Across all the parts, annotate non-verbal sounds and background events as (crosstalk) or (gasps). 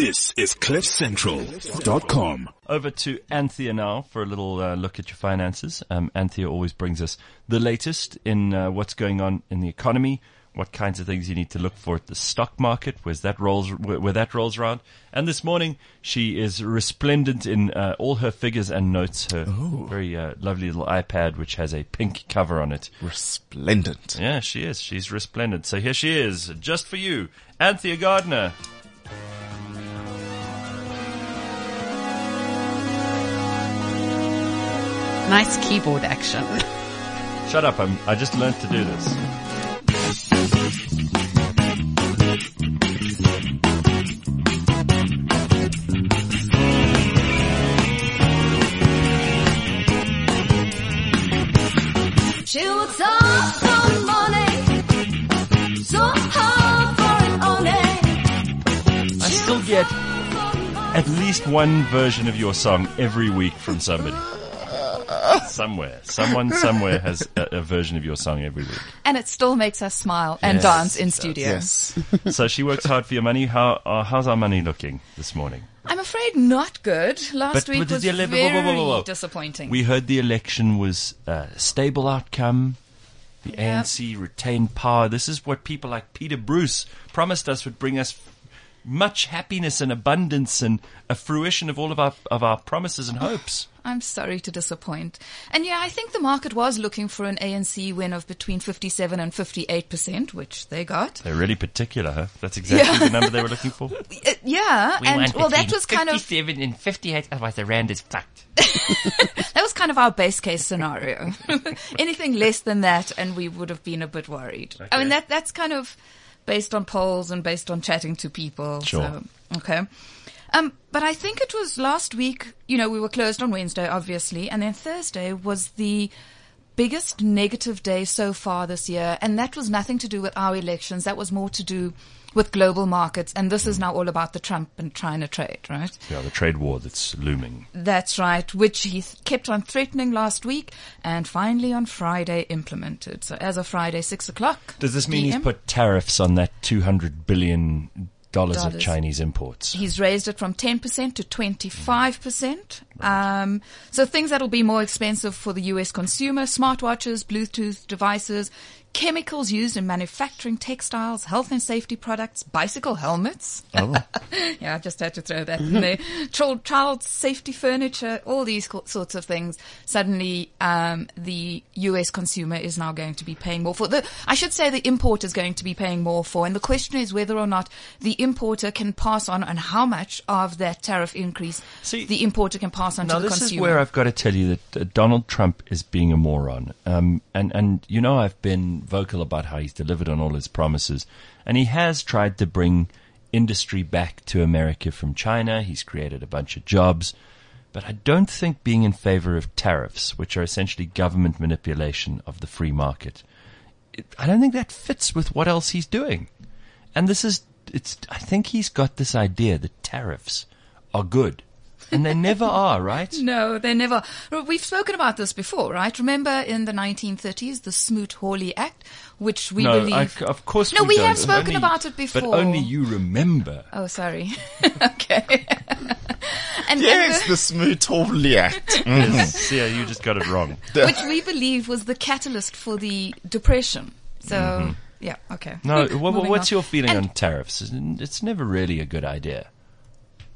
This is CliffCentral.com. Over to Anthea now for a little uh, look at your finances. Um, Anthea always brings us the latest in uh, what's going on in the economy, what kinds of things you need to look for at the stock market, where's that rolls, where, where that rolls around. And this morning, she is resplendent in uh, all her figures and notes. Her very uh, lovely little iPad, which has a pink cover on it. Resplendent. Yeah, she is. She's resplendent. So here she is, just for you, Anthea Gardner. Nice keyboard action. Shut up! I'm, I just learned to do this. She works hard for money, so hard for it only. I still get at least one version of your song every week from somebody. Somewhere, someone somewhere has a, a version of your song every week. And it still makes us smile and dance in it does. studio. Yes. (laughs) So she works hard for your money. How uh, how's our money looking this morning? I'm afraid not good. Last But week with was ele- very whoa, whoa, whoa, whoa. disappointing. We heard the election was a stable outcome. The Yep. ANC retained power. This is what people like Peter Bruce promised us would bring us much happiness and abundance and a fruition of all of our of our promises and hopes. I'm sorry to disappoint. And yeah, I think the market was looking for an ANC win of between 57 and 58%, which they got. They're really particular, huh? That's exactly Yeah. the number they were looking for. (laughs) Uh, yeah, and well, that was kind of 57 and 58, otherwise the rand is fucked. (laughs) that was kind of our base case scenario. (laughs) Anything less than that, and we would have been a bit worried. I mean, that that's kind of based on polls and based on chatting to people. Sure. So, okay. Um, but I think it was last week. You know, we were closed on Wednesday, obviously, and then Thursday was the biggest negative day so far this year, and that was nothing to do with our elections. That was more to do with global markets, and this is now all about the Trump and China trade, right? Yeah, the trade war that's looming. That's right, which he th- kept on threatening last week and finally on Friday implemented. So as of Friday, 6 o'clock. Does this mean he's put tariffs on that two hundred billion dollars of Chinese imports? He's raised it from 10% to 25%. Um, so things that'll be more expensive for the US consumer, smartwatches, Bluetooth devices, chemicals used in manufacturing textiles, health and safety products, bicycle helmets. Oh, (laughs) Yeah, I just had to throw that in there. (laughs) Child, child safety furniture, all these co- sorts of things. Suddenly, um, the U.S. consumer is now going to be paying more for. The, I should say the importer is going to be paying more for. And the question is whether or not the importer can pass on and how much of that tariff increase See, the importer can pass on now to the this is where I've got to tell you that uh, Donald Trump is being a moron. Um, and and you know I've been vocal about how he's delivered on all his promises, and he has tried to bring industry back to America from China. He's created a bunch of jobs. But I don't think being in favor of tariffs, which are essentially government manipulation of the free market, it, I don't think that fits with what else he's doing. And this is, it's, I think he's got this idea that tariffs are good. And they never are, right? (laughs) No, they never. We've spoken about this before, right? Remember in the 1930s, the Smoot-Hawley Act, which we no, believe. I, of course No, we, we don't. have spoken Only- about it before. But only you remember. Oh, sorry. (laughs) okay. (laughs) and, Yes, and the Smoot-Hawley act. Yes, yeah, you just got it wrong. which we believe was the catalyst for the depression. So, yeah, okay. Mm-hmm. No, wha- wha- Moving what's on. your feeling And- on tariffs? It's never really a good idea.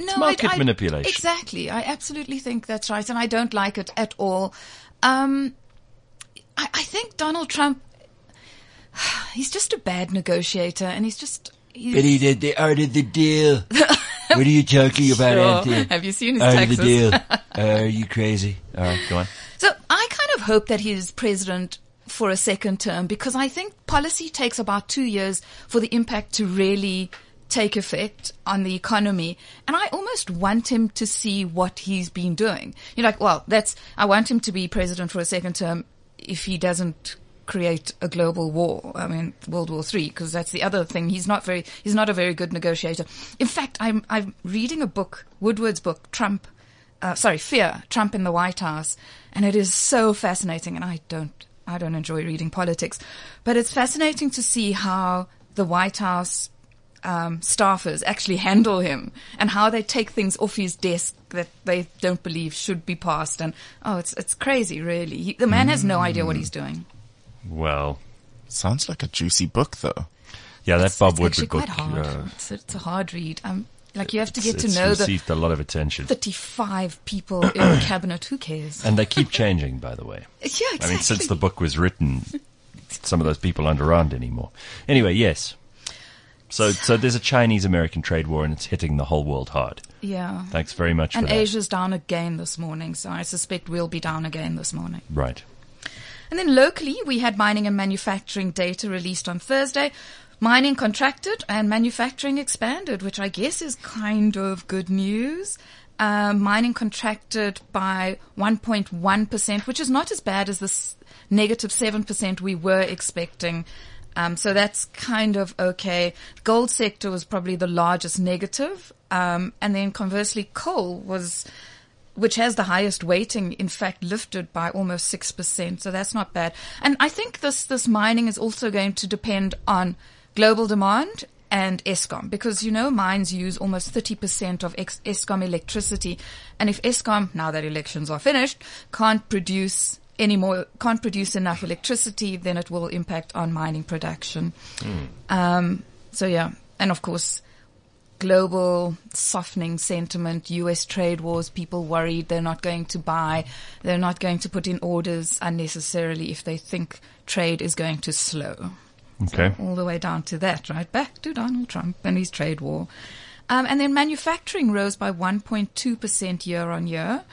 No, market manipulation. Exactly. I absolutely think that's right, and I don't like it at all. Um, I, I think Donald Trump, (sighs) he's just a bad negotiator, and he's just. He's, But he did the art of the deal. (laughs) what are you talking about, Sure. Anthony? (laughs) Have you seen his Art taxes? of the deal. Uh, (laughs) are you crazy? All right, go on. So I kind of hope that he's president for a second term because I think policy takes about two years for the impact to really take effect on the economy. And I almost want him to see what he's been doing. You're like, well, that's, I want him to be president for a second term if he doesn't create a global war. I mean, World War Three, because that's the other thing. He's not very, he's not a very good negotiator. In fact, I'm, I'm reading a book, Woodward's book, Trump, uh, sorry, Fear, Trump in the White House. And it is so fascinating. And I don't, I don't enjoy reading politics, but it's fascinating to see how the White House um, staffers actually handle him and how they take things off his desk that they don't believe should be passed. And oh, it's it's crazy, really. He, the man has no idea what he's doing. Well, Sounds like a juicy book, though. yeah, that It's, Bob it's Woodward actually book. quite hard. uh, It's, it's a hard read. Um, like you have to it's- get to it's know the received a lot of attention. 35 people (coughs) in the cabinet. Who cares? And they keep changing, by the way. (laughs) yeah, exactly. I mean, since the book was written, some of those people aren't around anymore. Anyway, yes. So, so there's a Chinese-American trade war, and it's hitting the whole world hard. yeah. Thanks very much And for that. Asia's down again this morning, so I suspect we'll be down again this morning. Right. And then locally, we had mining and manufacturing data released on Thursday. Mining contracted and manufacturing expanded, which I guess is kind of good news. Um, mining contracted by 1.1%, which is not as bad as this negative 7% we were expecting. Um, so that's kind of okay. Gold sector was probably the largest negative. Um, and then conversely, coal was which has the highest weighting, in fact, lifted by almost 6%. So that's not bad. And I think this, this mining is also going to depend on global demand and Eskom because, you know, mines use almost 30% of ex- Eskom electricity. And if Eskom, now that elections are finished, can't produce any more, can't produce enough electricity, then it will impact on mining production. Um, so yeah. And of course, global softening sentiment, US trade wars, people worried they're not going to buy, they're not going to put in orders unnecessarily if they think trade is going to slow. Okay. All the way down to that, right? Back to Donald Trump and his trade war. Um, and then manufacturing rose by 1.2% year on year.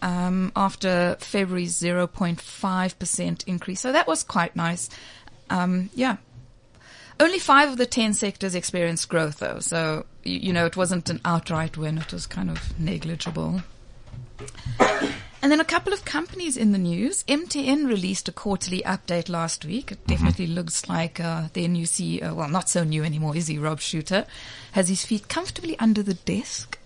Um, after February's 0.5% increase. So that was quite nice. Um, yeah, only five of the ten sectors experienced growth, though. So, you, you know, it wasn't an outright win. It was kind of negligible. (coughs) And then a couple of companies in the news. MTN released a quarterly update last week. It definitely looks like uh, their new CEO, well, not so new anymore, is he? Rob Shuter has his feet comfortably under the desk.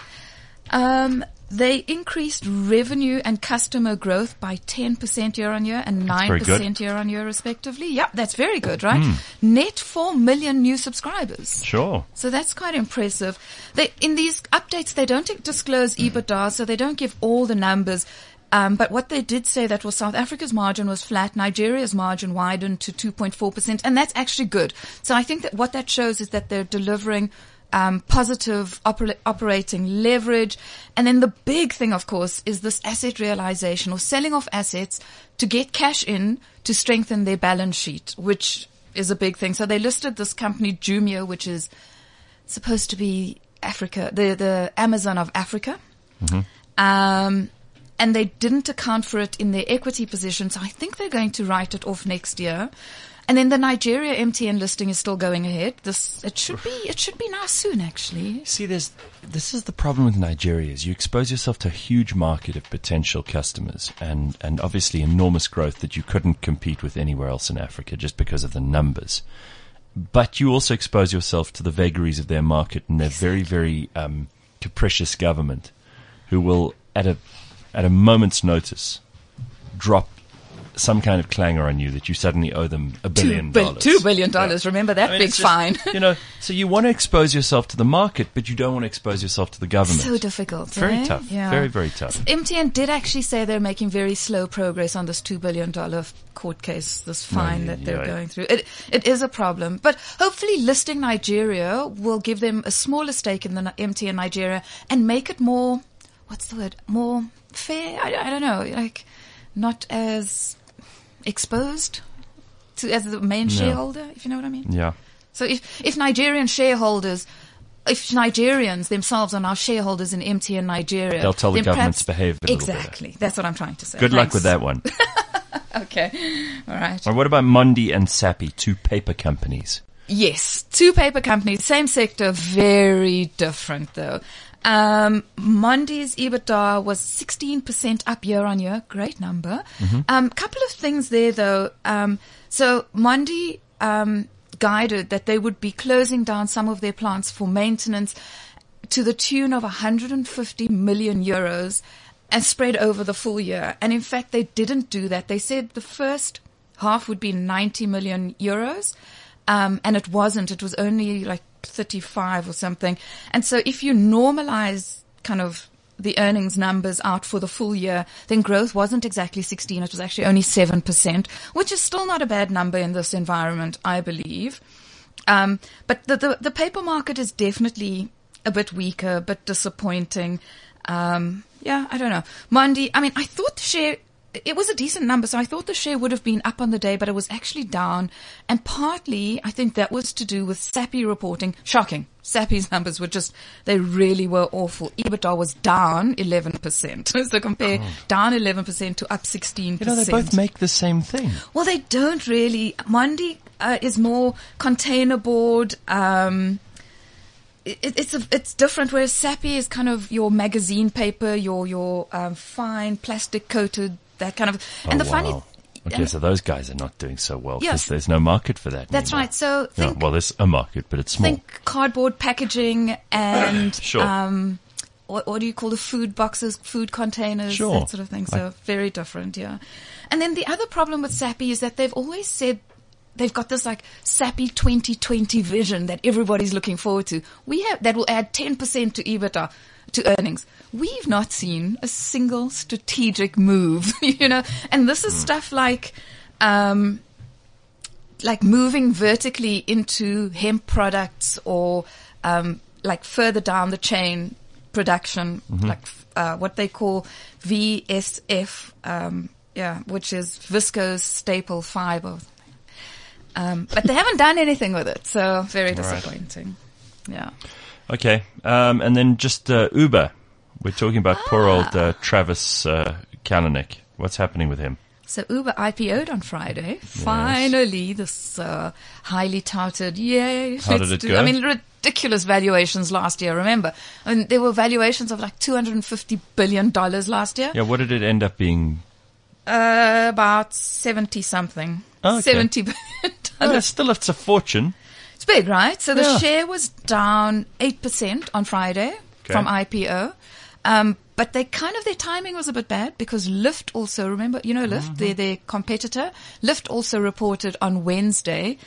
Um, they increased revenue and customer growth by 10% year on year and 9% year on year respectively. Yep, that's very good, right? Net 4 million new subscribers. Sure. So that's quite impressive. They, in these updates, they don't disclose EBITDA, so they don't give all the numbers. Um, but what they did say that was South Africa's margin was flat, Nigeria's margin widened to 2.4%, and that's actually good. So I think that what that shows is that they're delivering um, positive opera- operating leverage. And then the big thing, of course, is this asset realization or selling off assets to get cash in to strengthen their balance sheet, which is a big thing. So they listed this company, Jumia, which is supposed to be Africa, the, the Amazon of Africa. Um, and they didn't account for it in their equity position. So I think they're going to write it off next year. And then the Nigeria MTN listing is still going ahead. This, it should be, it should be now soon, actually. See, there's this is the problem with Nigeria is you expose yourself to a huge market of potential customers and and obviously enormous growth that you couldn't compete with anywhere else in Africa just because of the numbers. But you also expose yourself to the vagaries of their market and their very very um, capricious government, who will at a at a moment's notice drop some kind of clangor on you that you suddenly owe them a billion Two bil- dollars. two billion dollars. Yeah. Remember that I mean, big just, fine. you know, so you want to expose yourself to the market, but you don't want to expose yourself to the government. So difficult. Very eh? tough. Yeah. Very, very tough. MTN did actually say they're making very slow progress on this two billion dollar court case, this fine yeah, that they're yeah. going through. It it is a problem, but hopefully listing Nigeria will give them a smaller stake in the Ni- MTN Nigeria and make it more. What's the word? More fair. I, I don't know. Like not as exposed to as the main shareholder. If you know what I mean. Yeah. So if, if Nigerian shareholders, if Nigerians themselves are now shareholders in MTN Nigeria, They'll tell the then government to behave a little better. Exactly. That's what I'm trying to say. Good luck with that one. (laughs) Okay. All right. or what about Mondi and Sappi, two paper companies? Yes. Two paper companies, same sector, very different though. Um, Mondi's EBITDA was 16% up year on year. Great number. Um, couple of things there though. Um, so Mondi, um, guided that they would be closing down some of their plants for maintenance to the tune of 150 million euros and spread over the full year. And in fact, they didn't do that. They said the first half would be 90 million euros. Um, and it wasn't. It was only like 35 or something. And so if you normalize kind of the earnings numbers out for the full year, then growth wasn't exactly 16. It was actually only 7%, which is still not a bad number in this environment, I believe. Um, but the, the, the paper market is definitely a bit weaker, a bit disappointing. Um, yeah, I don't know. Mondi, I mean, I thought the share, it was a decent number, so I thought the share would have been up on the day, but it was actually down. And partly, I think that was to do with Sappi reporting. Shocking. Sappi's (laughs) numbers were just, they really were awful. EBITDA was down 11%. (laughs) so compare down 11% to up 16%. You know, they both make the same thing. Well, they don't really. Mondi uh, is more container board. Um, it, it's a, it's different. Whereas Sappi is kind of your magazine paper, your your um, fine plastic coated that kind of. And oh, the funny, wow. Okay, and- so those guys are not doing so well because Yes. there's no market for that. that's anymore. right. So Yeah, think well, there's a market, but it's small. think cardboard packaging and (coughs) Sure. um, what, what do you call the food boxes, food containers, Sure. that sort of thing. So very different, yeah. And then the other problem with Sappi is that they've always said they've got this like Sappi 2020 vision that everybody's looking forward to. We have that will add 10% to EBITDA to earnings. We've not seen a single strategic move, (laughs) you know, and this is stuff like, um, like moving vertically into hemp products or um, like further down the chain production, like uh, what they call VSF, um, yeah, which is viscose staple fiber. Um, but they haven't done anything with it, so very disappointing. Yeah. Okay, um, and then just uh, Uber. We're talking about poor old Ah. uh, Travis uh, Kalanick. What's happening with him? So Uber IPO'd on Friday. Finally, this uh, highly touted, yay. How did it do- go? I mean, ridiculous valuations last year, remember? I mean, there were valuations of like $250 billion last year. Yeah, what did it end up being? Uh, about 70 something. Oh, okay. 70 billion dollars. it's still it's a fortune. It's big, right? So the Yeah. share was down 8% on Friday Okay. from IPO. Um, but they kind of, their timing was a bit bad because Lyft also, remember, you know, Lyft, Mm-hmm. their, their competitor, Lyft also reported on Wednesday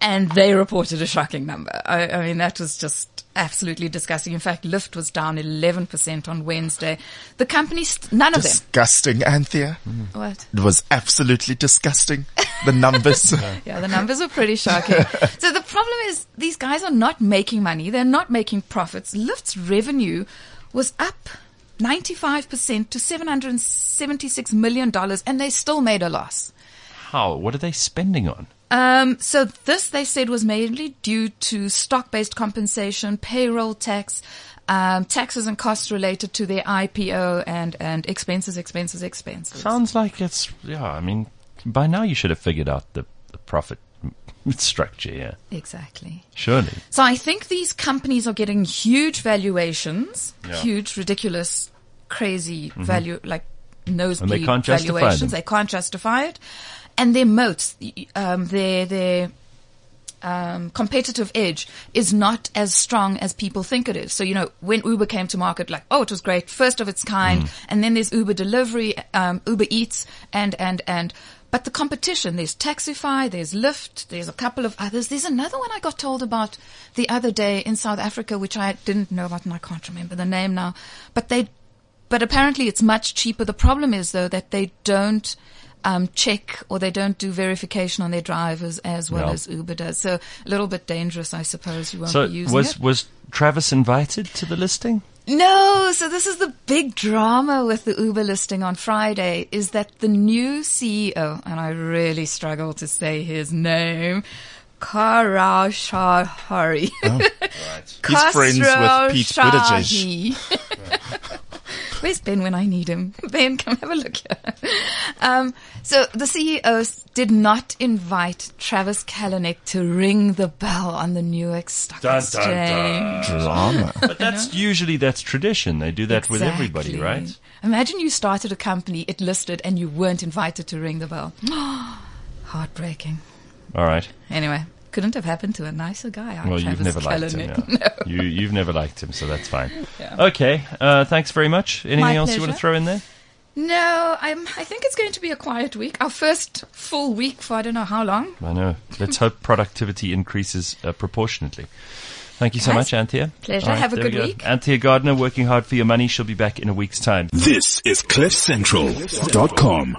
and they reported a shocking number. I, I mean, that was just absolutely disgusting. In fact, Lyft was down 11% on Wednesday. The company, st- none of them. Disgusting, Anthea. What? It was absolutely disgusting. The numbers. (laughs) Yeah, the numbers were pretty shocking. (laughs) so the problem is these guys are not making money. They're not making profits. Lyft's revenue was up 95% to $776 million and they still made a loss. How? What are they spending on? Um, so this they said was mainly due to stock-based compensation, payroll tax, um, taxes and costs related to their IPO and, and expenses, expenses, expenses. Sounds like it's yeah. I mean, by now you should have figured out the, the profit (laughs) structure. Yeah, Exactly. surely. So I think these companies are getting huge valuations, Yeah. huge, ridiculous, crazy value, like nosebleed And they can't valuations. They can't justify it, and their moats, um, their their um, competitive edge is not as strong as people think it is. So, you know, when Uber came to market, like, oh, it was great, first of its kind, Mm. and then there's Uber delivery, um, Uber Eats, and, and, and, but the competition, there's Taxify, there's Lyft, there's a couple of others. There's another one I got told about the other day in South Africa, which I didn't know about and I can't remember the name now. But they, but apparently it's much cheaper. The problem is though that they don't, um, check or they don't do verification on their drivers as well Yeah. as Uber does. So a little bit dangerous, I suppose. You won't So be using was it. was Travis invited to the listing? No, so this is the big drama with the Uber listing on Friday is that the new CEO, and I really struggle to say his name, Karao Shahari. (laughs) He's friends with Pete Buttigieg. (laughs) Where's Ben when I need him? (laughs) Ben, come have a look here. Um, so the CEOs did not invite Travis Kalanick to ring the bell on the New York Stock Dun, dun, Exchange. dun. Drama. (laughs) But that's usually that's tradition. They do that with everybody, right? Imagine you started a company, it listed, and you weren't invited to ring the bell. (gasps) Heartbreaking. All right. Anyway, couldn't have happened to a nicer guy. our Well, you've Travis never liked him. Kalanick. Yeah. (laughs) You you've never liked him, so that's fine. Yeah. Okay. Uh, thanks very much. Anything My else you want to throw in there? No, I'm, I think it's going to be a quiet week. Our first full week for I don't know how long. I know. Let's hope productivity increases uh, proportionately. Thank you so Guys, much, Anthea. pleasure. All right, Have a there we good go. week. Anthea Gardner, working hard for your money. She'll be back in a week's time. This is CliffCentral.com.